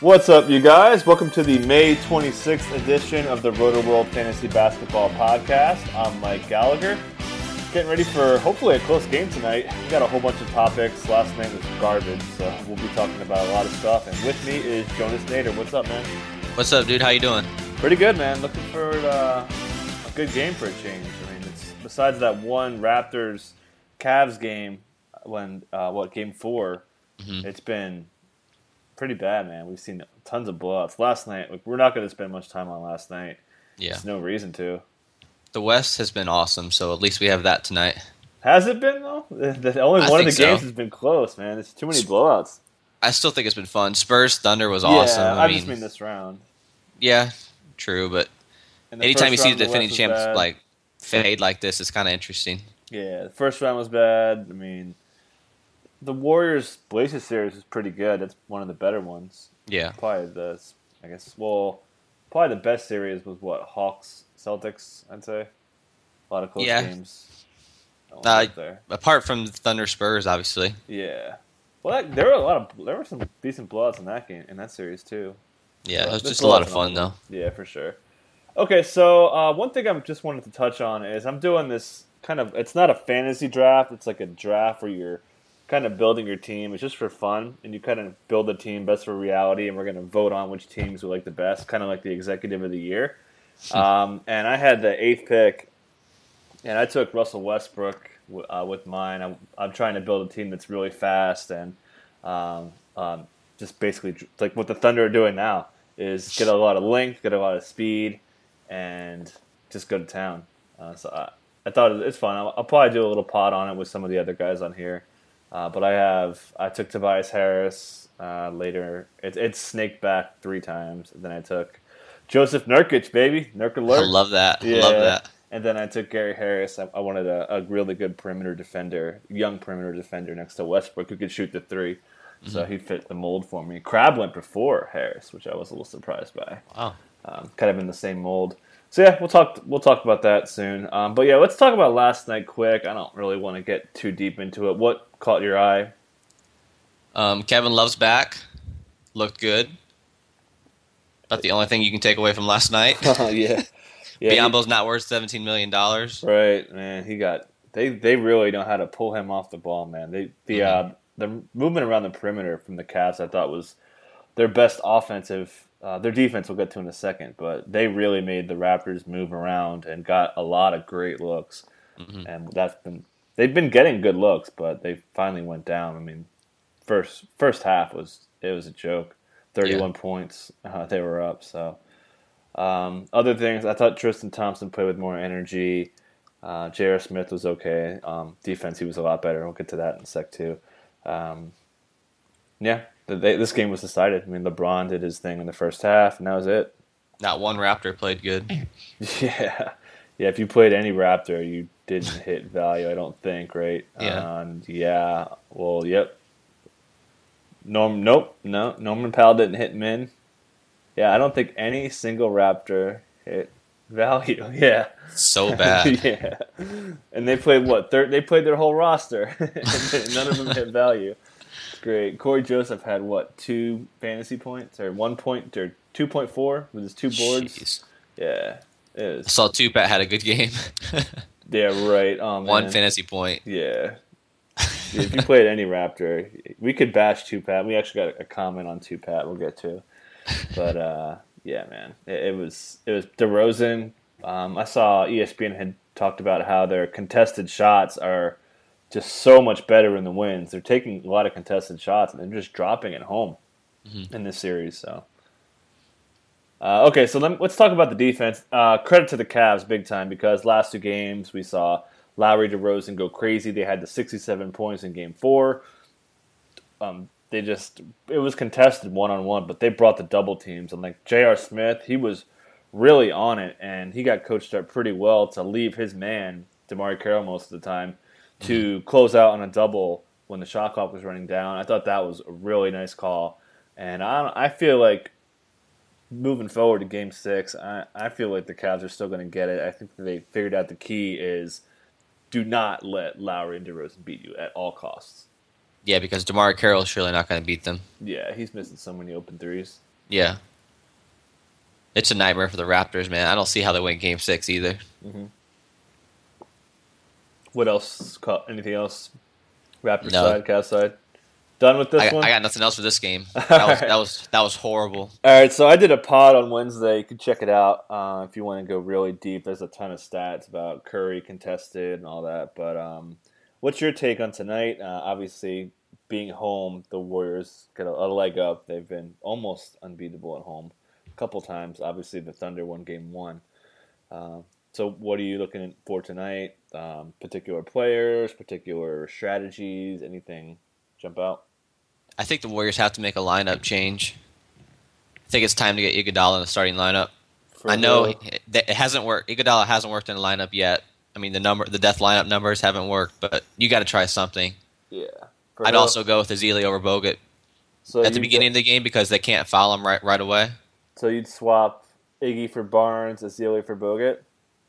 What's up, you guys? Welcome to the May 26th edition of the Rotoworld Fantasy Basketball Podcast. I'm Mike Gallagher. Getting ready for hopefully a close game tonight. We got a whole bunch of topics. Last night was garbage, so we'll be talking about a lot of stuff. And with me is Jonas Nader. What's up, man? What's up, dude? How you doing? Pretty good, man. Looking for uh, a good game for a change. I mean, it's besides that one Raptors Cavs game when uh, what game 4 Mhm. it's been pretty bad, man. We've seen tons of blowouts. Last night, like, we're not going to spend much time on last night. Yeah. There's no reason to. The West has been awesome, so at least we have that tonight. Has it been though? The, only I one of the so. games has been close, man. It's too many blowouts. I still think it's been fun. Spurs Thunder was awesome. I, I mean, just mean this round. yeah, true, but anytime you see the defending champs like fade like this, it's kind of interesting. yeah, the first round was bad. I mean, the Warriors Blazers series was pretty good. That's one of the better ones. Yeah, Probably the, I guess, well, probably the best series was what Hawks Celtics. I'd say a lot of close Yeah. games. Uh, apart from Thunder Spurs, obviously. Yeah. Well, that, there were a lot of there were some decent blowouts in that game in that series too. Yeah, it was just a lot of fun though. Yeah, for sure. Okay, so uh, one thing I just wanted to touch on is I'm doing this kind of it's not a fantasy draft. It's like a draft where you're kind of building your team. It's just for fun, and you kind of build a team best for reality, and we're going to vote on which teams we like the best, kind of like the executive of the year. um, and I had the eighth pick, and I took Russell Westbrook uh, with mine. I'm, I'm trying to build a team that's really fast and um, um, just basically like what the Thunder are doing now is get a lot of length, get a lot of speed, and just go to town. Uh, so I, I thought it's fun. I'll, I'll probably do a little pod on it with some of the other guys on here. Uh, but I have I took Tobias Harris uh, later. It, it's snaked back three times. Then I took Jusuf Nurkic, baby Nurk I love that. I love that. And then I took Gary Harris. I, I wanted a, a really good perimeter defender, young perimeter defender next to Westbrook who could shoot the 3 So Mm-hmm. he fit the mold for me. Crabbe went before Harris, which I was a little surprised by. Wow. Um, kind of in the same mold. So yeah, we'll talk. We'll talk about that soon. Um, but yeah, let's talk about last night quick. I don't really want to get too deep into it. What caught your eye? Um, Kevin Love's back. Looked good. About the only thing you can take away from last night. yeah, yeah. Biyombo's not worth seventeen million dollars. Right, man. He got they they really know how to pull him off the ball, man. They the uh, the movement around the perimeter from the Cavs, I thought was their best offensive. Uh, their defense we'll get to in a second, but they really made the Raptors move around and got a lot of great looks, Mhm. and that's been they've been getting good looks, but they finally went down. I mean, first first half was it was a joke. Thirty one points uh, they were up. So um, other things, I thought Tristan Thompson played with more energy. Uh, J.R. Smith was okay. Um, defense, he was a lot better. We'll get to that in a sec too. Um, yeah, they, this game was decided. I mean, LeBron did his thing in the first half, and that was it. Not one Raptor played good. Yeah, yeah. If you played any Raptor, you didn't hit value. I don't think, right? Yeah. And yeah. Well, yep. Norm, nope, no. Norman Powell didn't hit min. Yeah, I don't think any single Raptor hit value. Yeah. So bad. yeah. And they played what? Third, they played their whole roster, none of them hit value. Great. Cory Joseph had what? Two fantasy points, or one point, or two point four with his two boards. Jeez. Yeah, it I is. saw Tupat had a good game. Yeah, right. Oh, One fantasy point. Yeah. Yeah, if you played any Raptor, we could bash Two Pat. We actually got a comment on Two Pat. We'll get to, but uh, yeah, man, it, it was it was DeRozan. Um, I saw ESPN had talked about how their contested shots are just so much better in the wins. They're taking a lot of contested shots and they're just dropping it home in this series. So. Uh, okay, so let, us talk about the defense. Uh, credit to the Cavs big time because last two games we saw Lowry DeRozan go crazy. They had the 67 points in game four. Um, they just it was contested one on one, but they brought the double teams and like J.R. Smith, he was really on it and he got coached up pretty well to leave his man DeMarre Carroll most of the time to close out on a double when the shot clock was running down. I thought that was a really nice call, and I I feel like moving forward to Game Six, I I feel like the Cavs are still going to get it. I think they figured out the key is do not let Lowry and DeRozan beat you at all costs. Yeah, because Carroll is surely not going to beat them. Yeah, he's missing so many open threes. Yeah. It's a nightmare for the Raptors, man. I don't see how they win Game Six either. Mm-hmm. What else? Anything else? Raptors no. side, Cavs side. Done with this I, one. I got nothing else for this game. That was, that was that was horrible. All right, so I did a pod on Wednesday. You can check it out uh, if you want to go really deep. There's a ton of stats about Curry contested and all that. But um, what's your take on tonight? Uh, obviously, being home, the Warriors get a, a, leg up. They've been almost unbeatable at home a couple times. Obviously, the Thunder won Game One. Uh, so, what are you looking for tonight? Um, particular players, particular strategies, anything jump out? I think the Warriors have to make a lineup change. I think it's time to get Iguodala in the starting lineup. For I know it, it hasn't worked. Iguodala hasn't worked in the lineup yet. I mean, the number, the death lineup numbers haven't worked, but you got to try something. Yeah. I'd also go with Ezeli over Bogut so at the beginning of the game because they can't foul him right right away. So you'd swap Iggy for Barnes, Ezeli for Bogut.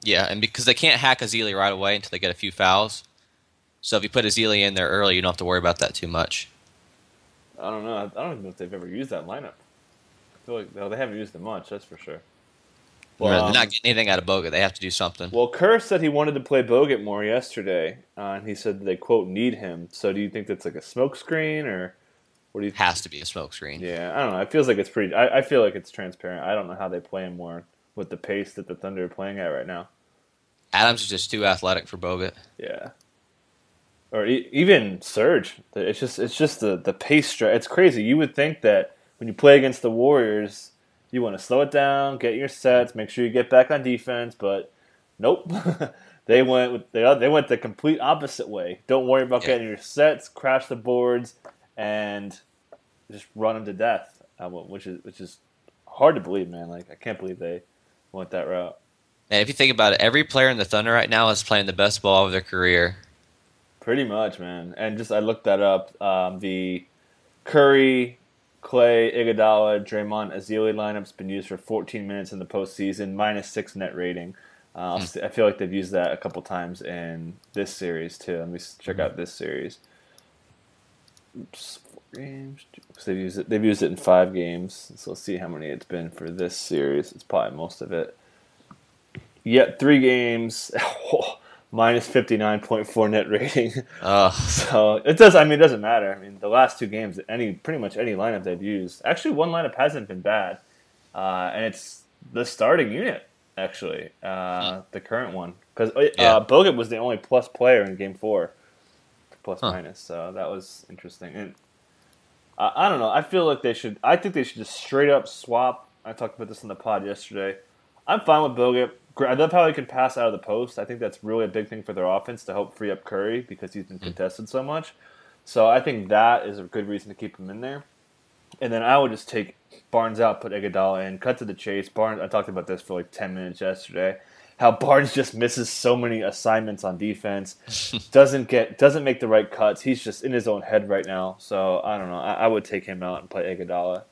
Yeah, and because they can't hack Ezeli right away until they get a few fouls. So if you put Ezeli in there early, you don't have to worry about that too much. I don't know. I don't even know if they've ever used that lineup. I feel like no, they haven't used it much. That's for sure. Well, they're not getting anything out of Bogut. They have to do something. Well, Kerr said he wanted to play Bogut more yesterday, uh, and he said they quote need him. So, do you think that's like a smokescreen, or what do you? Th- Has to be a smokescreen. Yeah, I don't know. It feels like it's pretty. I, I feel like it's transparent. I don't know how they play him more with the pace that the Thunder are playing at right now. Adams is just too athletic for Bogut. Yeah. Or e- even Serge. It's just it's just the the pace. Stri- it's crazy. You would think that when you play against the Warriors, you want to slow it down, get your sets, make sure you get back on defense, but nope. they went with, they they went the complete opposite way. Don't worry about yeah. getting your sets, crash the boards, and just run them to death. Uh, which is which is hard to believe, man. Like I can't believe they went that route. And if you think about it, every player in the Thunder right now is playing the best ball of their career. Pretty much, man. And just I looked that up. Um, the Curry, Clay, Iguodala, Draymond, Ezeli lineup's been used for 14 minutes in the postseason, minus six net rating. Uh, mm. I feel like they've used that a couple times in this series too. Let me check out this series. Oops, four games. They've used it. They've used it in five games. So let's see how many it's been for this series. It's probably most of it. Yet three games. minus 59.4 net rating. Uh. So it does. I mean, it doesn't matter. I mean, the last two games, any pretty much any lineup they've used. Actually, one lineup hasn't been bad, uh, and it's the starting unit. Actually, uh, the current one because uh, yeah. Bogut was the only plus player in Game Four, plus huh. minus. So that was interesting. And I, I don't know. I feel like they should. I think they should just straight up swap. I talked about this in the pod yesterday. I'm fine with Bogut I love how he can pass out of the post. I think that's really a big thing for their offense to help free up Curry because he's been mm. contested so much. So I think that is a good reason to keep him in there. And then I would just take Barnes out, put Iguodala in, cut to the chase. Barnes, I talked about this for like ten minutes yesterday. How Barnes just misses so many assignments on defense, doesn't get, doesn't make the right cuts. He's just in his own head right now. So I don't know. I, I would take him out and play Iguodala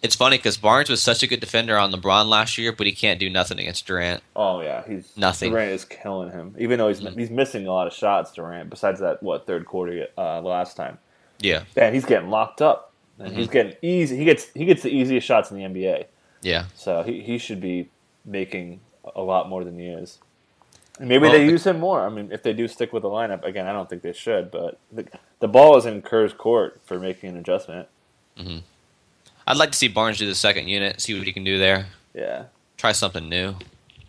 it's funny because Barnes was such a good defender on LeBron last year, but he can't do nothing against Durant. Oh yeah, he's nothing. Durant is killing him, even though he's mm-hmm. he's missing a lot of shots. Durant, besides that, what third quarter uh, last time? Yeah, man, he's getting locked up, and mm-hmm. he's getting easy. He gets he gets the easiest shots in the NBA. Yeah, so he he should be making a lot more than he is. Maybe well, they use him more. I mean, if they do stick with the lineup again, I don't think they should. But the, the ball is in Kerr's court for making an adjustment. Mm-hmm. I'd like to see Barnes do the second unit, see what he can do there. Yeah. Try something new.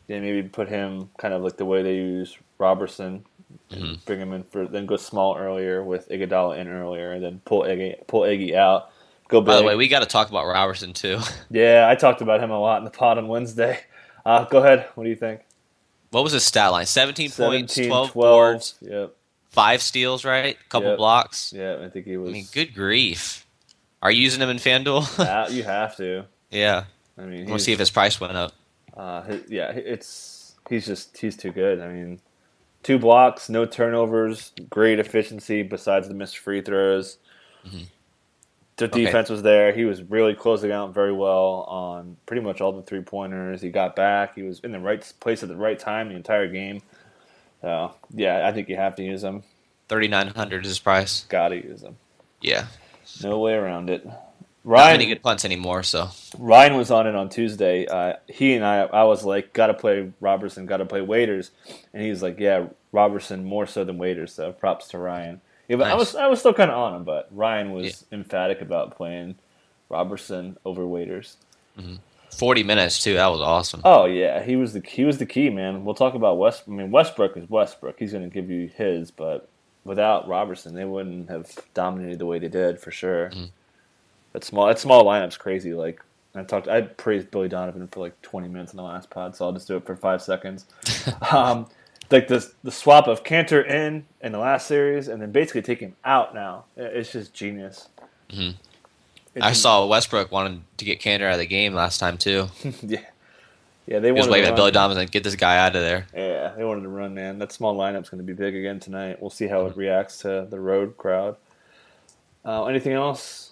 Yeah, maybe put him kind of like the way they use Roberson. Mm-hmm. Bring him in for then go small earlier with Iguodala in earlier, and then pull Iggy pull Iggy out. Go big. By the way, we got to talk about Roberson too. yeah, I talked about him a lot in the pod on Wednesday. Uh, go ahead. What do you think? What was his stat line? 17, 17 points, 12, 12 boards. Yep. Five steals, right? A Couple yep. blocks. Yeah, I think he was. I mean, good grief. Are you using him in FanDuel? uh, you have to. Yeah. I mean, we'll see if his price went up. Uh, his, yeah, it's he's just he's too good. I mean, two blocks, no turnovers, great efficiency besides the missed free throws. Mm-hmm. The defense okay. was there. He was really closing out very well on pretty much all the three pointers. He got back. He was in the right place at the right time the entire game. So yeah, I think you have to use him. Thirty nine hundred is his price. Gotta use him. Yeah. No way around it. Ryan, Not many good punts anymore. So Ryan was on it on Tuesday. Uh, he and I, I was like, got to play Roberson, got to play Waiters, and he was like, yeah, Roberson more so than Waiters. So props to Ryan. Yeah, but nice. I was I was still kind of on him, but Ryan was yeah. emphatic about playing Roberson over Waiters. Mm-hmm. Forty minutes too. That was awesome. Oh yeah, he was the he was the key man. We'll talk about West. I mean Westbrook is Westbrook. He's going to give you his, but without Roberson, they wouldn't have dominated the way they did for sure. Mm-hmm. That small that small lineup's crazy. Like I talked, I praised Billy Donovan for like 20 minutes in the last pod, so I'll just do it for five seconds. um, like the the swap of Kanter in in the last series, and then basically take him out now. It's just genius. Mm-hmm. I saw Westbrook wanted to get Kanter out of the game last time too. yeah, yeah, they wanted was waving at Billy Donovan and get this guy out of there. Yeah, they wanted to run, man. That small lineup's going to be big again tonight. We'll see how it reacts to the road crowd. Uh, anything else?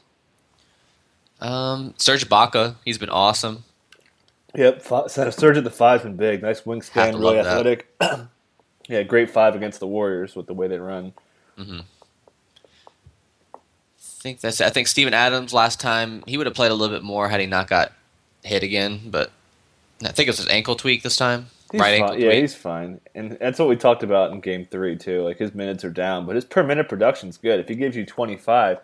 Um, Serge Ibaka, he's been awesome. Yep, Serge at the five's been big. Nice wingspan, really athletic. yeah, great five against the Warriors with the way they run. Mm-hmm. I think that's. I think Steven Adams last time he would have played a little bit more had he not got hit again, but I think it was his ankle tweak this time. He's right fine. Yeah, tweak. he's fine, and that's what we talked about in Game Three too. Like his minutes are down, but his per minute production's good. If he gives you 25,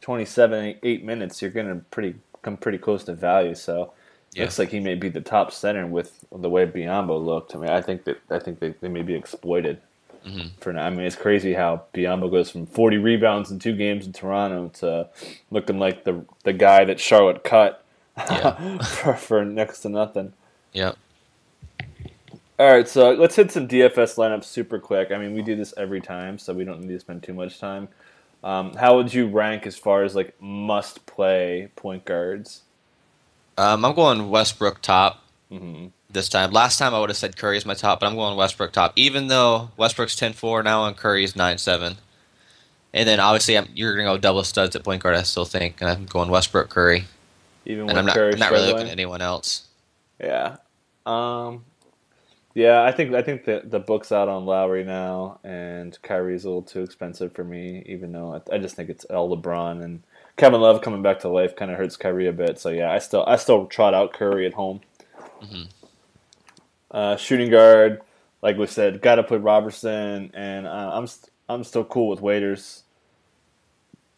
27, eight minutes, you're going to pretty come pretty close to value. So yeah. looks like he may be the top center with the way Biyombo looked. I mean, I think that I think they, they may be exploited mm-hmm. for now. I mean, it's crazy how Biyombo goes from 40 rebounds in two games in Toronto to looking like the the guy that Charlotte cut yeah. for, for next to nothing. Yep. All right, so let's hit some DFS lineups super quick. I mean, we do this every time, so we don't need to spend too much time. Um, how would you rank as far as like must play point guards? Um, I'm going Westbrook top mm-hmm. this time. Last time I would have said Curry is my top, but I'm going Westbrook top. Even though Westbrook's 10-4 now and Curry's 9-7. And then obviously I'm, you're going to go double studs at point guard. I still think, and I'm going Westbrook Curry. Even and I'm not, I'm not really looking at anyone else. Yeah, um, yeah, I think I think that the book's out on Lowry now, and Kyrie's a little too expensive for me. Even though I, I just think it's all LeBron and Kevin Love coming back to life kind of hurts Kyrie a bit. So yeah, I still I still trot out Curry at home. Mm-hmm. Uh, shooting guard, like we said, got to put Roberson, and uh, I'm st- I'm still cool with Waiters.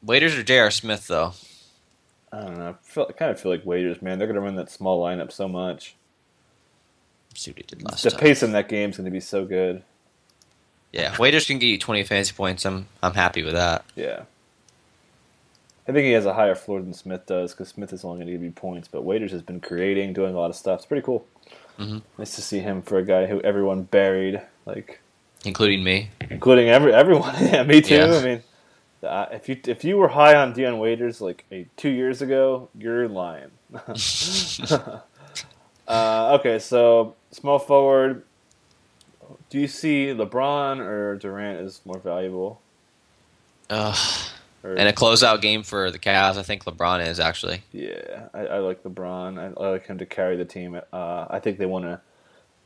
Waiters or J.R. Smith though. I don't know. I, feel, I kind of feel like Waiters, man. They're gonna run that small lineup so much see what he did last the time. pace in that game is going to be so good. Yeah, Waiters can get you 20 fantasy points. I'm I'm happy with that. Yeah. I think he has a higher floor than Smith does because Smith is only going to give you points, but Waiters has been creating, doing a lot of stuff. It's pretty cool. Mm-hmm. Nice to see him for a guy who everyone buried, like including me, including every everyone. yeah, me too. Yeah. I mean, uh, if you if you were high on Dion Waiters like a, two years ago, you're lying. uh, okay, so Small forward. Do you see LeBron or Durant as more valuable? Uh, and a closeout game for the Cavs, I think LeBron is actually. Yeah, I, I like LeBron. I, I, like him to carry the team. Uh, I think they want to.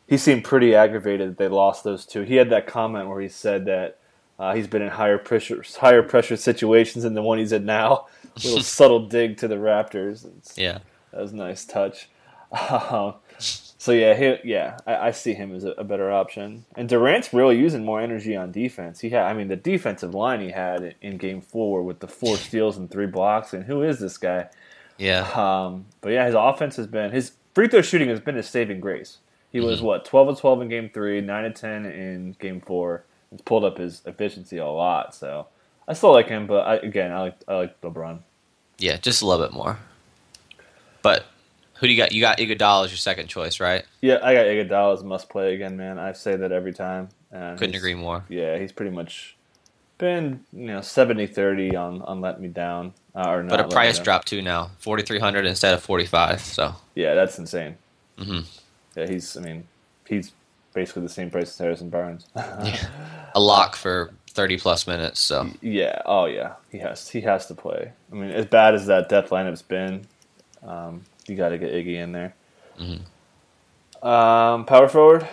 He seemed pretty aggravated that they lost those two. He had that comment where he said that uh, he's been in higher pressure, higher pressure situations than the one he's in now. A little subtle dig to the Raptors. It's, yeah, that was a nice touch. Uh, so yeah, he, yeah, I, I, see him as a, a, better option. And Durant's really using more energy on defense. He had, I mean, the defensive line he had in, in Game Four with the four steals and three blocks. And who is this guy? Yeah. Um, but yeah, his offense has been his free throw shooting has been his saving grace. He mm-hmm. was what twelve of twelve in Game Three, nine of ten in Game Four. It's pulled up his efficiency a lot. So I still like him, but I, again, I like I like LeBron. Yeah, just a little bit more. But who do you got? You got Iguodala as your second choice, right? Yeah, I got Iguodala as a must play again, man. I say that every time. And Couldn't agree more. Yeah, he's pretty much been you know 70-30 on on let me down. Uh, or but a price drop too now, forty three hundred instead of forty five. So yeah, that's insane. Mm-hmm. Yeah, he's. I mean, he's basically the same price as Harrison Barnes. yeah. A lock for thirty plus minutes. So yeah, oh yeah, he has. He has to play. I mean, as bad as that death lineup's been, um, you got to get Iggy in there. Mm-hmm. Um, power forward.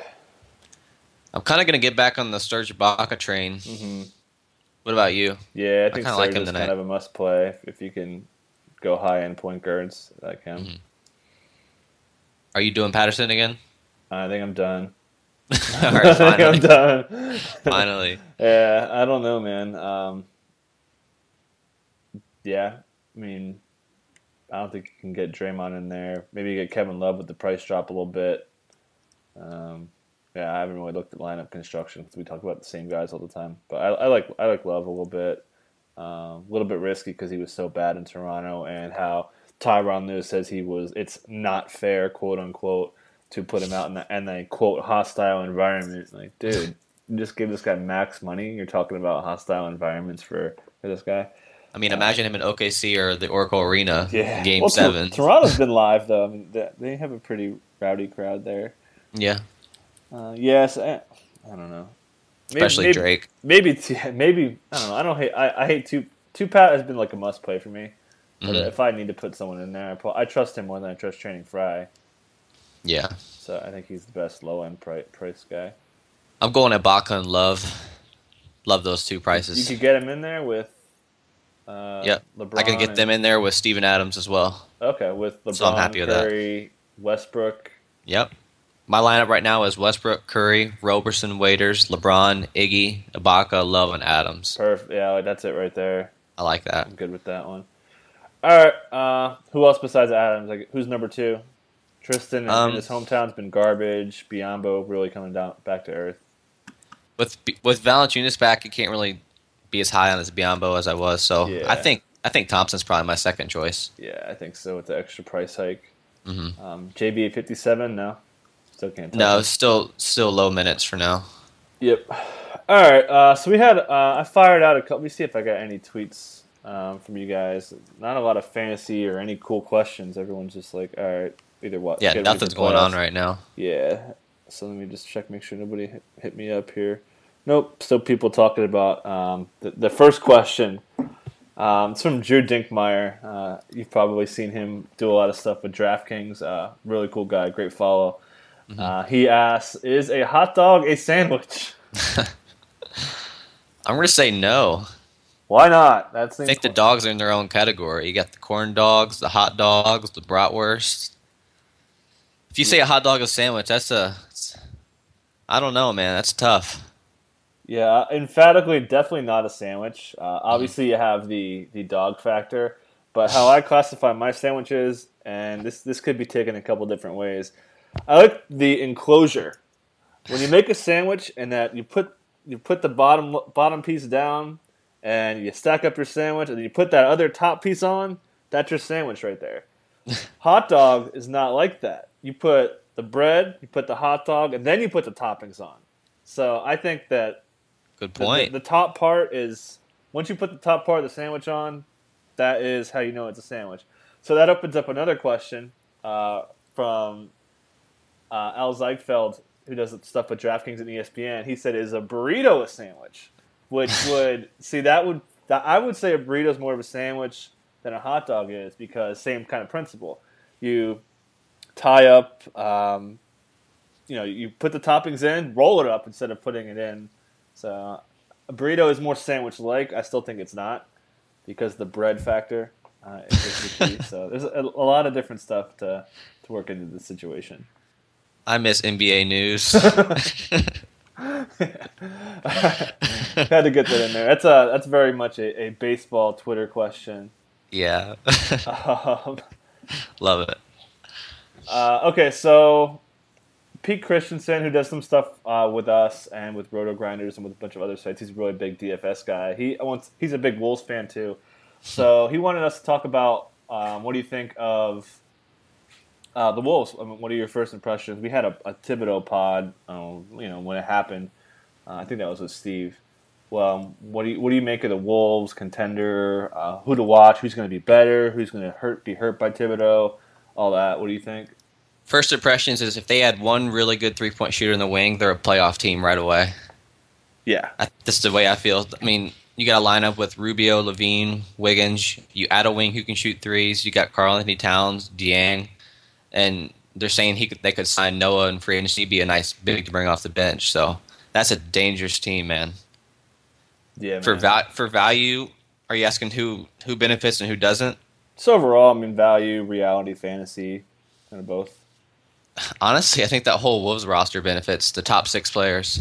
I'm kind of gonna get back on the Serge Ibaka train. Mm-hmm. What about you? Yeah, I think I Serge like him is tonight. kind of a must play if you can go high end point guards like him. Mm-hmm. Are you doing Patterson again? I think I'm done. I think I'm done. finally. Yeah, I don't know, man. Um, yeah, I mean, I don't think you can get Draymond in there. Maybe you get Kevin Love with the price drop a little bit. Um, yeah, I haven't really looked at lineup construction because we talk about the same guys all the time. But I, I like I like Love a little bit. Um, a little bit risky because he was so bad in Toronto, and how Tyronn Lue says he was. It's not fair, quote unquote, to put him out in, the, in a quote hostile environment. Like, dude, just give this guy max money. You're talking about hostile environments for for this guy. I mean, imagine him in OKC or the Oracle Arena, yeah. Game well, Seven. Toronto's been live though. I mean, they have a pretty rowdy crowd there. Yeah. Uh, yes, I, I, don't know. Maybe, Especially maybe, Drake. Maybe, maybe I don't know. I don't hate. I, I hate two. Pat has been like a must play for me. But mm-hmm. if I need to put someone in there, I, put, I trust him more than I trust Channing Frye. Yeah. So I think he's the best low end price, price guy. I'm going Ibaka and Love. Love those two prices. You could get him in there with. Uh, yep. LeBron I can get them in there with Steven Adams as well. Okay, with LeBron, so I'm happy with Curry, that. Westbrook. Yep. My lineup right now is Westbrook, Curry, Roberson, Waiters, LeBron, Iggy, Ibaka, Love, and Adams. Perfect. Yeah, that's it right there. I like that. I'm good with that one. All right. Uh, who else besides Adams? Like, who's number two? Tristan um, in his hometown's been garbage. Biyombo really coming down back to earth. With with Valanciunas back, you can't really be as high on as Biyombo as I was. So yeah. I think I think Thompson's probably my second choice. Yeah, I think so with the extra price hike. Mm-hmm. Um, JB at fifty seven. No, still can't. No, still still low minutes for now. Yep. All right. Uh, so we had uh, I fired out a couple. Let me see if I got any tweets um, from you guys. Not a lot of fantasy or any cool questions. Everyone's just like, all right, either what. Yeah, nothing's going on right now. Yeah. So let me just check, make sure nobody hit, hit me up here. Nope. Still people talking about um, the, the first question. Um, it's from Drew Dinkmeyer. Uh, you've probably seen him do a lot of stuff with DraftKings. Uh, really cool guy, great follow. Mm-hmm. Uh, he asks, "Is a hot dog a sandwich?" I'm gonna say no. Why not? That's I think the dogs are in their own category. You got the corn dogs, the hot dogs, the bratwurst. If you say a hot dog is a sandwich, that's a. I don't know, man. That's tough. Yeah, emphatically, definitely not a sandwich. Uh, obviously, you have the the dog factor, but how I classify my sandwiches, and this this could be taken a couple different ways. I like the enclosure. When you make a sandwich, and that you put you put the bottom bottom piece down and you stack up your sandwich and you put that other top piece on, that's your sandwich right there. hot dog is not like that. You put the bread, you put the hot dog, and then you put the toppings on. So I think that good point. The, the, the top part is once you put the top part of the sandwich on, that is how you know it's a sandwich. So that opens up another question uh, from uh, Al Zeidenfeld, who does stuff with DraftKings and ESPN. He said, "Is a burrito a sandwich?" which would see that would that, I would say a burrito is more of a sandwich than a hot dog is because same kind of principle. You tie up, um, you know, you put the toppings in, roll it up instead of putting it in. So a burrito is more sandwich like. I still think it's not because the bread factor uh, is the key. so there's a, a lot of different stuff to to work into the situation. I miss NBA news. Had to get that in there. That's a that's very much a, a baseball Twitter question. Yeah. um, Love it. Uh, okay, so Pete Christensen, who does some stuff uh, with us and with RotoGrinders and with a bunch of other sites, he's a really big DFS guy. He wants he's a big Wolves fan too, so he wanted us to talk about um, what do you think of uh, the Wolves. I mean, what are your first impressions? We had a, a Thibodeau pod, um, you know, when it happened. Uh, I think that was with Steve. well, what do you what do you make of the Wolves contender? Uh, who to watch? Who's going to be better? Who's going to hurt be hurt by Thibodeau? All that. What do you think? First impressions is if they had one really good three point shooter in the wing, they're a playoff team right away. Yeah, I, this is the way I feel. I mean, you got a lineup with Rubio, LaVine, Wiggins. You add a wing who can shoot threes. You got Karl-Anthony Towns, Dieng, and they're saying he could, they could sign Noah and free agency, be a nice big to bring off the bench. So that's a dangerous team, man. Yeah. For va- for value, are you asking who who benefits and who doesn't? So overall, I mean, value, reality, fantasy, kind of both. Honestly, I think that whole Wolves roster benefits the top six players.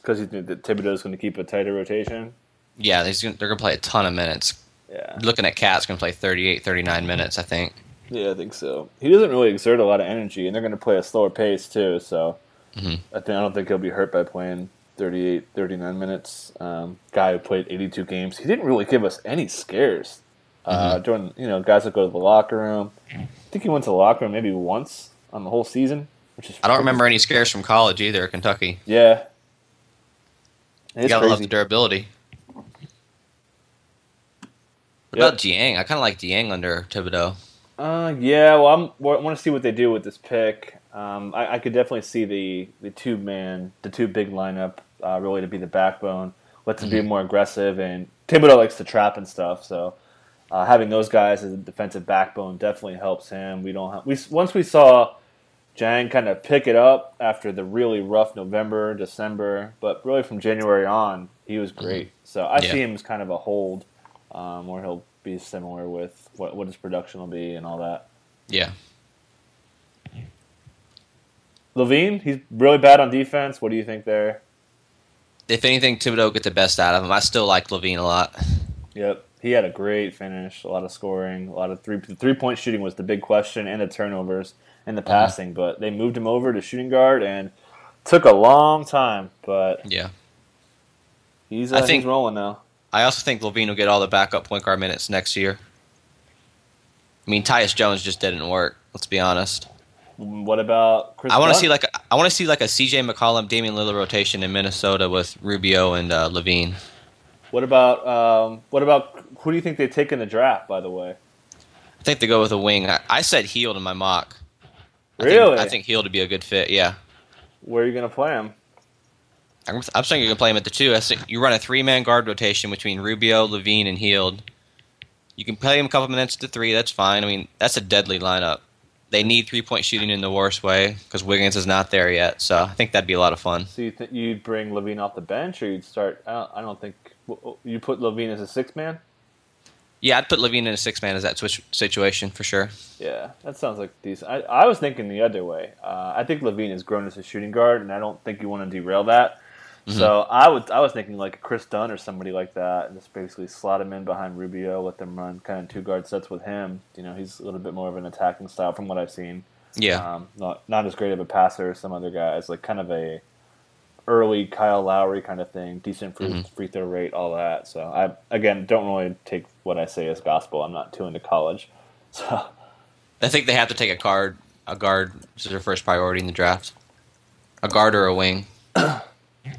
Because think that Thibodeau's going to keep a tighter rotation. Yeah, gonna, they're going to play a ton of minutes. Yeah. Looking at KAT's going to play 38, 39 minutes, I think. Yeah, I think so. He doesn't really exert a lot of energy, and they're going to play a slower pace too. So Mhm. I think I don't think he'll be hurt by playing 38, 39 minutes. Um, guy who played 82 games. He didn't really give us any scares uh, during you know guys that go to the locker room. I think he went to the locker room maybe once on the whole season, which is I don't remember any scares from college either, Kentucky. Yeah, You gotta love the durability. What Yep. about Dieng? I kind of like Dieng under Thibodeau. Uh, yeah. Well, I'm I want to see what they do with this pick. Um, I, I could definitely see the the two man, the two big lineup, uh, really to be the backbone. Let them be more aggressive, and Thibodeau likes to trap and stuff. So uh, having those guys as a defensive backbone definitely helps him. We don't have, we once we saw Dieng kind of pick it up after the really rough November, December, but really from January on, he was great. So I Yeah. see him as kind of a hold, um, where he'll be similar with what what his production will be and all that. Yeah. LaVine, he's really bad on defense. What do you think there? If anything, Thibodeau get the best out of him. I still like LaVine a lot. Yep, he had a great finish, a lot of scoring, a lot of three the three point shooting was the big question, and the turnovers and the passing. But they moved him over to shooting guard and took a long time, but Yeah. he's I uh, think- he's rolling now. I also think LaVine will get all the backup point guard minutes next year. I mean, Tyus Jones just didn't work. Let's be honest. What about Kris? I want to see like a, I want to see like a CJ McCollum, Damian Lillard rotation in Minnesota with Rubio and uh, LaVine. What about um, what about who do you think they take in the draft? By the way, I think they go with a wing. I, I said Hield in my mock. I really? Think, I think Hield would be a good fit. Yeah. Where are you going to play him? I'm, I'm saying you can play him at the two. I think you run a three man guard rotation between Rubio, LaVine, and Hield. You can play him a couple minutes to three. That's fine. I mean, that's a deadly lineup. They need three point shooting in the worst way because Wiggins is not there yet. So I think that'd be a lot of fun. So you th- you'd bring LaVine off the bench, or you'd start? I don't, I don't think you put LaVine as a six man. Yeah, I'd put LaVine in a six man as that switch situation for sure. Yeah, that sounds like decent. I, I was thinking the other way. Uh, I think LaVine has grown as a shooting guard, and I don't think you want to derail that. So I would I was thinking like a Kris Dunn or somebody like that, and just basically slot him in behind Rubio, let them run kind of two guard sets with him. You know, he's a little bit more of an attacking style from what I've seen. Yeah. Um, not not as great of a passer as some other guys, like kind of a early Kyle Lowry kind of thing, decent free, free throw rate, all that. So I again don't really take what I say as gospel. I'm not too into college, so I think they have to take a guard. A guard is their first priority in the draft. A guard or a wing. I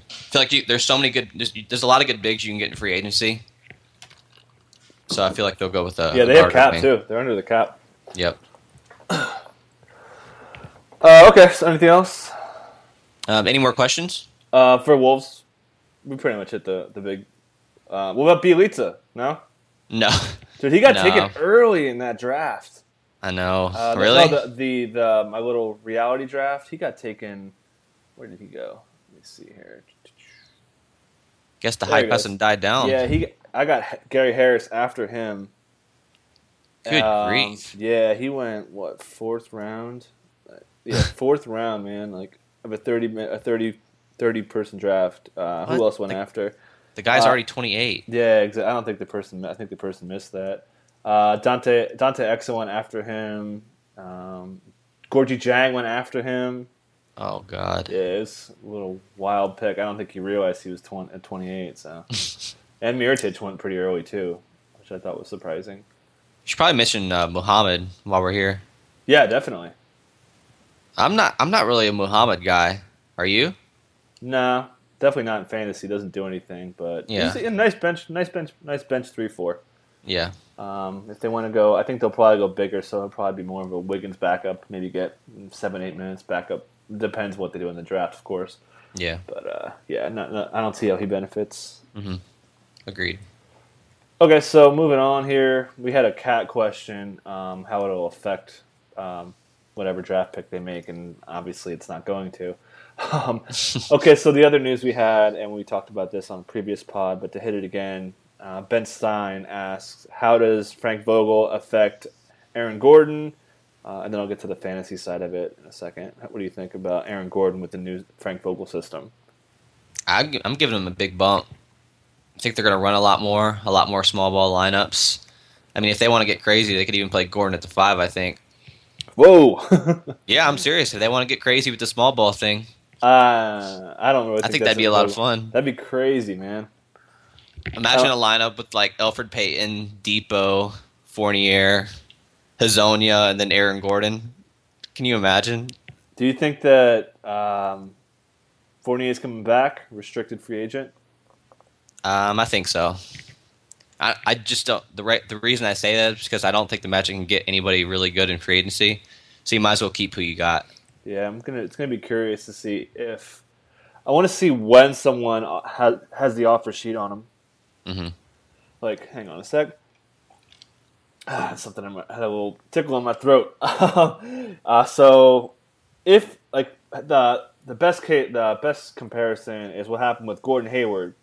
feel like you, there's so many good. There's, there's a lot of good bigs you can get in free agency. So I feel like they'll go with a yeah, a they have guard or cap too. They're under the cap. Yep. Uh, okay, so anything else Um, any more questions? Uh, for Wolves? We pretty much hit the the big. Uh, what about Bjelica? No, No. dude, he got No. taken early in that draft. I know. Uh, the- really? no, the, the the my little reality draft. He got taken. Where did he go? Let me see here. Guess the there he hype hasn't died down. Yeah, he. I got Gary Harris after him. Good Um, grief. Yeah, he went what fourth round? Uh, Yeah, fourth round, man. Like of a thirty a 30, 30 person draft. Uh, who else went Like- after? The guy's uh, already 28. Yeah, exa- I don't think the person. I think the person missed that. Uh, Dante Dante Exum went after him. Um, Gorgui Dieng went after him. Oh God. Yeah, it's a little wild pick. I don't think he realized he was 20, at 28. So, and Mirotic went pretty early too, which I thought was surprising. You should probably mention uh, Muhammad while we're here. Yeah, definitely. I'm not. I'm not really a Muhammad guy. Are you? Nah, definitely not in fantasy. Doesn't do anything, but Yeah. he's a nice bench, nice bench, nice bench three four. Yeah. Um, if they want to go, I think they'll probably go bigger, so it'll probably be more of a Wiggins backup. Maybe get seven, eight minutes backup. Depends what they do in the draft, of course. Yeah. But uh, yeah, not, not, I don't see how he benefits. Agreed. Okay, so moving on here, we had a KAT question, um, how it'll affect um, whatever draft pick they make, and obviously it's not going to. Um, okay, so the other news we had, and we talked about this on a previous pod, but to hit it again, uh, Ben Stein asks, how does Frank Vogel affect Aaron Gordon? Uh, and then I'll get to the fantasy side of it in a second. What do you think about Aaron Gordon with the new Frank Vogel system? I, I'm giving them a big bump. I think they're going to run a lot more, a lot more small ball lineups. I mean, if they want to get crazy, they could even play Gordon at the five. I think. Whoa! Yeah, I'm serious. If they want to get crazy with the small ball thing, uh, I don't really. I think that's that'd be a lot of fun. That'd be crazy, man. Imagine Uh, a lineup with like Elfrid Payton, Depot, Fournier, Hezonja, and then Aaron Gordon. Can you imagine? Do you think that um, Fournier is coming back, restricted free agent? Um, I think so. I, I just don't. The right the reason I say that is because I don't think the Magic can get anybody really good in free agency. So you might as well keep who you got. Yeah, I'm gonna. It's gonna be curious to see if I want to see when someone uh, has has the offer sheet on them. hmm Like, hang on a sec. Ah, something in my, I had a little tickle in my throat. uh, so, if like the the best case, the best comparison is what happened with Gordon Hayward,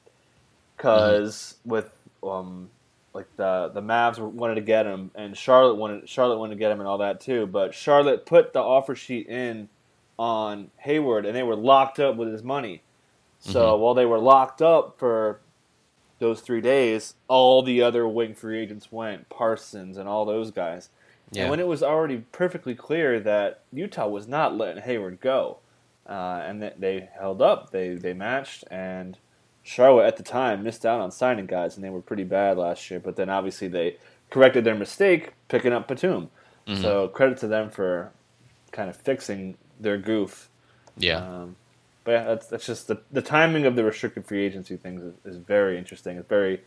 because with um like the the Mavs wanted to get him and Charlotte wanted Charlotte wanted to get him and all that too, but Charlotte put the offer sheet in on Hayward and they were locked up with his money. So while they were locked up for those three days, all the other wing free agents went, Parsons and all those guys. Yeah. And when it was already perfectly clear that Utah was not letting Hayward go, uh, and that they held up, they they matched, and Charlotte at the time missed out on signing guys, and they were pretty bad last year. But then obviously they corrected their mistake, picking up Batum. Mm-hmm. So credit to them for kind of fixing their goof. Yeah. Um, but yeah, that's that's just the the timing of the restricted free agency things is, is very interesting. It's very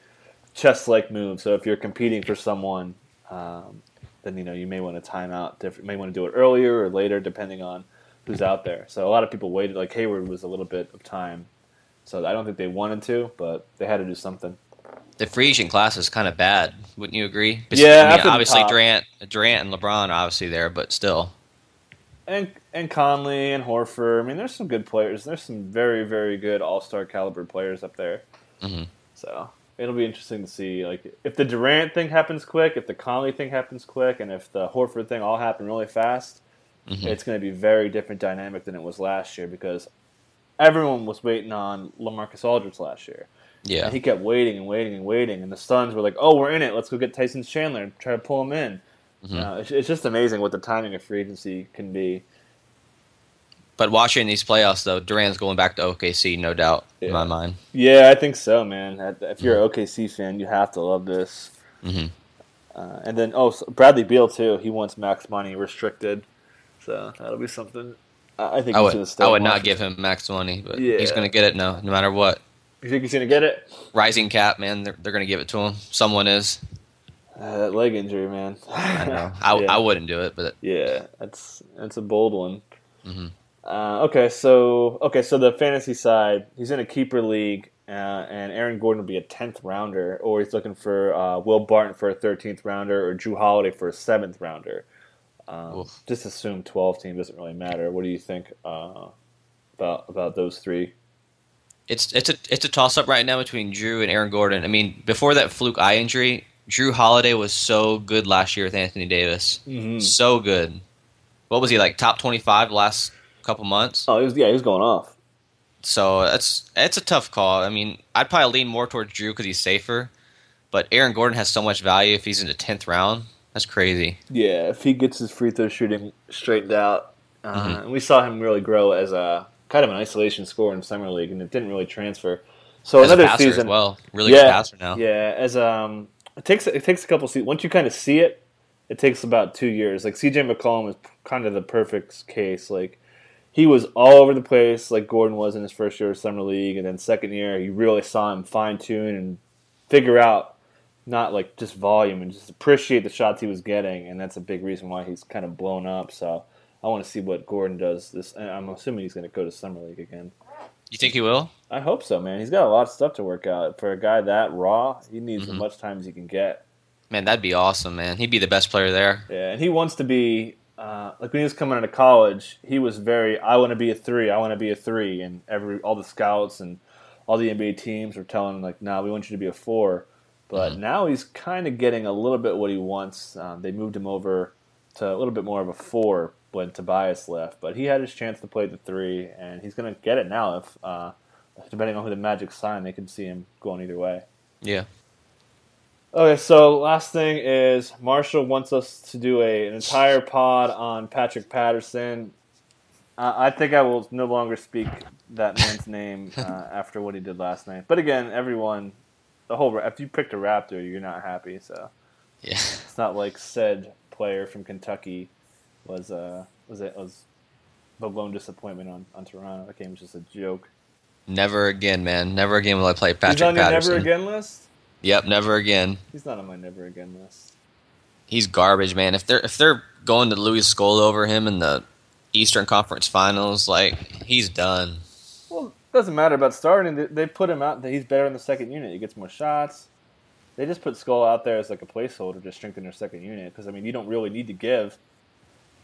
chess like move. So if you're competing for someone, um, then you know you may want to time out. Different, may want to do it earlier or later, depending on who's out there. So a lot of people waited. Like Hayward was a little bit of time. So I don't think they wanted to, but they had to do something. the agent class is kind of bad. Wouldn't you agree? Yeah, I mean, obviously. Durant, Durant and LeBron are obviously there, but still. And and Conley and Horford. I mean, there's some good players. There's some very very good All Star caliber players up there. Mhm. So it'll be interesting to see like if the Durant thing happens quick, if the Conley thing happens quick, and if the Horford thing all happen really fast. Mhm. It's going to be very different dynamic than it was last year because everyone was waiting on Lamarcus Aldridge last year. Yeah. And he kept waiting and waiting and waiting, and the Suns were like, "Oh, we're in it. Let's go get Tyson Chandler and try to pull him in." Mhm. Uh, it's, it's just amazing what the timing of free agency can be. But watching these playoffs, though, Durant's going back to OKC, no doubt, in my mind. Yeah, I think so, man. If you're an OKC fan, you have to love this. hmm Uh, and then, oh, so Bradley Beal too. He wants max money restricted, so that'll be something. I think I would, going to stay. I would not give him max money, but Yeah. he's going to get it no, no matter what. You think he's going to get it? Rising cap, man, they're, they're going to give it to him. Someone is. Uh, that leg injury, man. I know. I, yeah. I wouldn't do it, but Yeah, that's that's a bold one. Mhm. Uh, okay, so okay, so the fantasy side, he's in a keeper league, uh, and Aaron Gordon will be a tenth rounder, or he's looking for uh, Will Barton for a thirteenth rounder, or Jrue Holiday for a seventh rounder. Um, just assume twelve team doesn't really matter. What do you think uh, about about those three? it's it's a it's a toss up right now between Jrue and Aaron Gordon. I mean, before that fluke eye injury, Jrue Holiday was so good last year with Anthony Davis, Mm-hmm. so good. What was he like? Top twenty five last couple months. Oh, he was, yeah, he was going off. So it's it's a tough call. I mean, I'd probably lean more towards Jrue because he's safer, but Aaron Gordon has so much value if he's in the tenth round. That's crazy. Yeah, if he gets his free throw shooting straightened out, uh, Mhm. and we saw him really grow as a kind of an isolation scorer in summer league, and it didn't really transfer. So As another season, as well, really yeah, good passer now. yeah, as um, it takes it takes a couple seasons. Once you kind of see it, it takes about two years. Like CJ McCollum is kind of the perfect case. Like he was all over the place like Gordon was in his first year of summer league, and then second year you really saw him fine tune and figure out not like just volume and just appreciate the shots he was getting, and that's a big reason why he's kind of blown up. So I want to see what Gordon does. This I'm assuming he's going to go to summer league again. You think he will? I hope so, man. He's got a lot of stuff to work out for a guy that raw. He needs mm-hmm. as much time as he can get. Man, that'd be awesome, man. He'd be the best player there. Yeah, and he wants to be uh, like when he was coming out of college. He was very, I want to be a three. I want to be a three, and every all the scouts and all the NBA teams were telling him like, "No, nah, we want you to be a four. But mm-hmm. now he's kind of getting a little bit what he wants. Uh, they moved him over to a little bit more of a four when Tobias left, but he had his chance to play the three, and he's going to get it now. If uh, depending on who the Magic sign, they can see him going either way. Yeah. Okay, so last thing is Marshall wants us to do a, an entire pod on Patrick Patterson. Uh, I think I will no longer speak that man's name uh, after what he did last night. But again, everyone, the whole if you picked a Raptor, you're not happy. So yeah, it's not like said player from Kentucky was uh was it was the lone disappointment on, on Toronto. That game was just a joke. Never again, man. Never again will I play Patrick He's on your never again list. Yep, never again. He's not on my never again list. He's garbage, man. If they're if they're going to Luis Scola over him in the Eastern Conference Finals, like he's done. Doesn't matter about starting. They put him out. He's better in the second unit. He gets more shots. They just put Skull out there as like a placeholder to strengthen their second unit because I mean you don't really need to give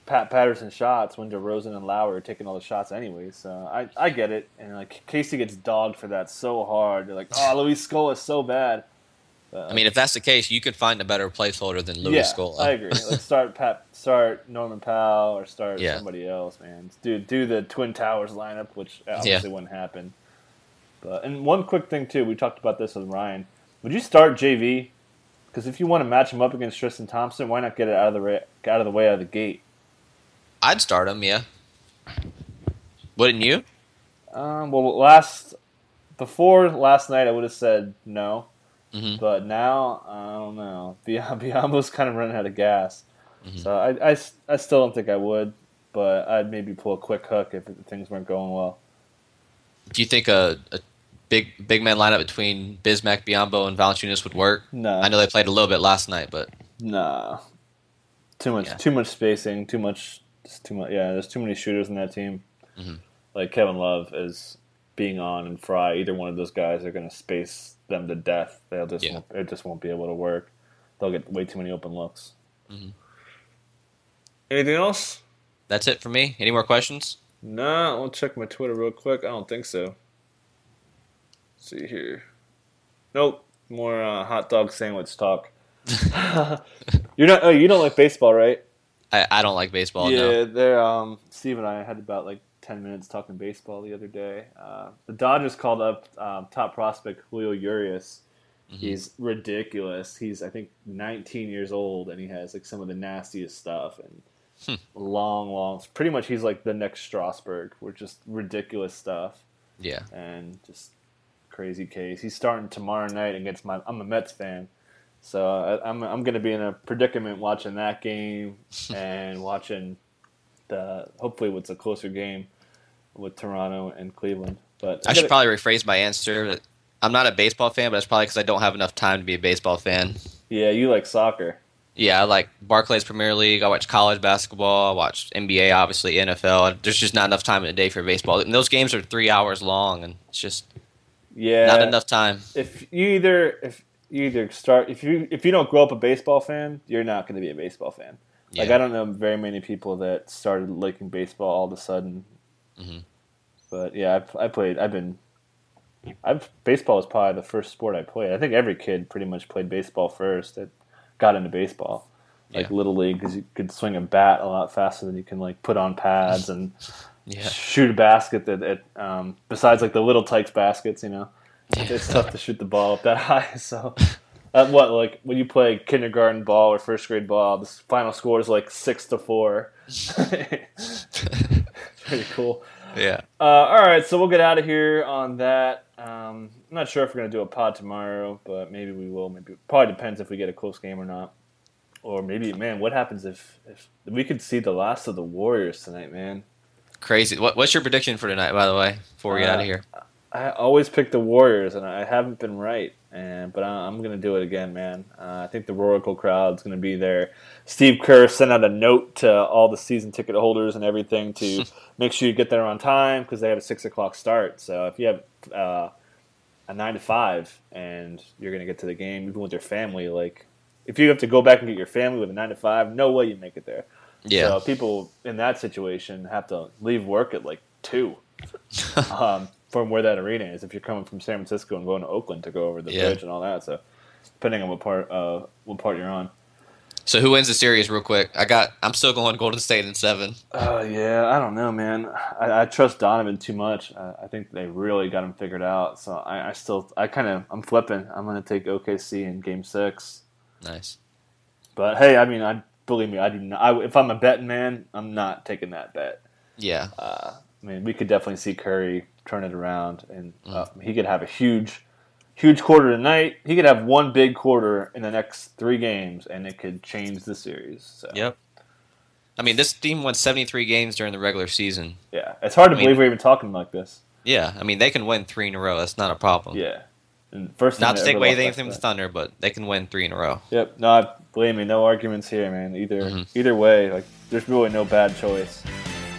Pat Patterson shots when DeRozan and Lowry are taking all the shots anyway. So I, I get it. And like Casey gets dogged for that so hard. They're like, oh, Luis Scola is so bad. But, I mean, if that's the case, you could find a better placeholder than Luis yeah, Scola. I agree. Like start Pat, start Norman Powell, or start yeah. somebody else, man. Do do the Twin Towers lineup, which obviously yeah. wouldn't happen. But and one quick thing too, we talked about this with Ryan. Would you start JV? Because if you want to match him up against Tristan Thompson, why not get it out of the out of the way out of the gate? I'd start him, yeah. Wouldn't you? Um, well, last before last night, I would have said no, mm-hmm. but now I don't know. Biyombo's kind of running out of gas, mm-hmm. so I, I, I still don't think I would, but I'd maybe pull a quick hook if things weren't going well. Do you think a, a big big man lineup between Bismack, Biyombo, and Valanciunas would work? No, I know they played a little bit last night, but no, too much, yeah. too much spacing, too much too much. Yeah, there's too many shooters in that team. Mm-hmm. Like Kevin Love is being on and Frye, Either one of those guys are going to space them to death. They'll just yeah. it just won't be able to work. They'll get way too many open looks. Mm-hmm. Anything else? That's it for me. Any more questions? Nah, I'll check my Twitter real quick. I don't think so. Let's see here. Nope. More uh, hot dog sandwich talk. You're not. Oh, you don't like baseball, right? I, I don't like baseball. Yeah, no. there. Um, Steve and I had about like ten minutes talking baseball the other day. Uh, the Dodgers called up um, top prospect Julio Urias. Mm-hmm. He's ridiculous. He's I think 19 years old, and he has like some of the nastiest stuff and hmm. long, long. Pretty much, he's like the next Strasburg. We're just ridiculous stuff. Yeah, and just crazy case. He's starting tomorrow night against my. I'm a Mets fan, so I, am I'm, I'm going to be in a predicament watching that game and watching the hopefully what's a closer game with Toronto and Cleveland. But I, I should probably rephrase my answer. I'm not a baseball fan, but it's probably because I don't have enough time to be a baseball fan. Yeah, you like soccer. Yeah, I like Barclays Premier League. I watch college basketball. I watch NBA, obviously NFL. There's just not enough time in the day for baseball. And those games are three hours long, and it's just yeah, not enough time. If you either if you either start if you if you don't grow up a baseball fan, you're not going to be a baseball fan. Yeah. Like I don't know very many people that started liking baseball all of a sudden. Mm-hmm. But yeah, I've, I played. I've been. I've baseball was probably the first sport I played. I think every kid pretty much played baseball first. That got into baseball, like yeah. little league, because you could swing a bat a lot faster than you can like put on pads and yeah. shoot a basket that, that um, besides like the little tykes baskets, you know it's tough to shoot the ball up that high. So, uh, what like when you play kindergarten ball or first grade ball, the final score is like six to four. pretty cool. Yeah. Uh, all right, so we'll get out of here on that. Um, I'm not sure if we're gonna do a pod tomorrow, but maybe we will. Maybe probably depends if we get a close game or not. Or maybe, man, what happens if if we could see the last of the Warriors tonight, man? Crazy. What, what's your prediction for tonight, by the way, before we get uh, out of here? I always pick the Warriors, and I haven't been right. And but I'm going to do it again, man. Uh, I think the Roaracle crowd's going to be there. Steve Kerr sent out a note to all the season ticket holders and everything to make sure you get there on time because they have a six o'clock start. So if you have uh, a nine to five and you're going to get to the game even with your family, like if you have to go back and get your family with a nine to five, no way you make it there. Yeah. So people in that situation have to leave work at like two. um, from where that arena is. If you're coming from San Francisco and going to Oakland to go over the yeah. bridge and all that, so depending on what part uh, what part you're on. So who wins the series, real quick? I got. I'm still going Golden State in seven. Oh uh, yeah, I don't know, man. I, I trust Donovan too much. I, I, think they really got him figured out. So I, I still, I kind of, I'm flipping. I'm going to take OKC in Game Six. Nice. But hey, I mean, I believe me, I do not. I, if I'm a betting man, I'm not taking that bet. Yeah. Uh, I mean, we could definitely see Curry turn it around, and uh, he could have a huge, huge quarter tonight. He could have one big quarter in the next three games, and it could change the series. So. Yep. I mean, this team won 73 games during the regular season. Yeah, it's hard to I believe mean, we're even talking like this. Yeah, I mean, they can win three in a row. That's not a problem. Yeah. And first, not to take away anything from the Thunder, but they can win three in a row. Yep. No, I believe me, no arguments here, man. Either mm-hmm. either way, like there's really no bad choice.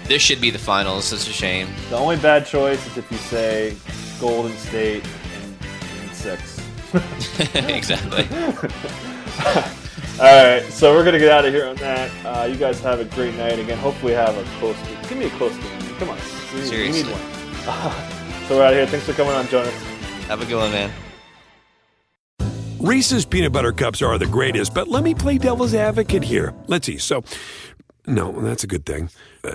This should be the finals. It's a shame. The only bad choice is if you say Golden State in, in six. exactly. All right, so we're gonna get out of here on that. Uh, you guys have a great night again. Hopefully, have a close. Game. Give me a close game. Come on, we, Seriously. we need one. so we're out of here. Thanks for coming on, Jonas. Have a good one, man. Reese's peanut butter cups are the greatest, but let me play devil's advocate here. Let's see. So, no, that's a good thing. Uh,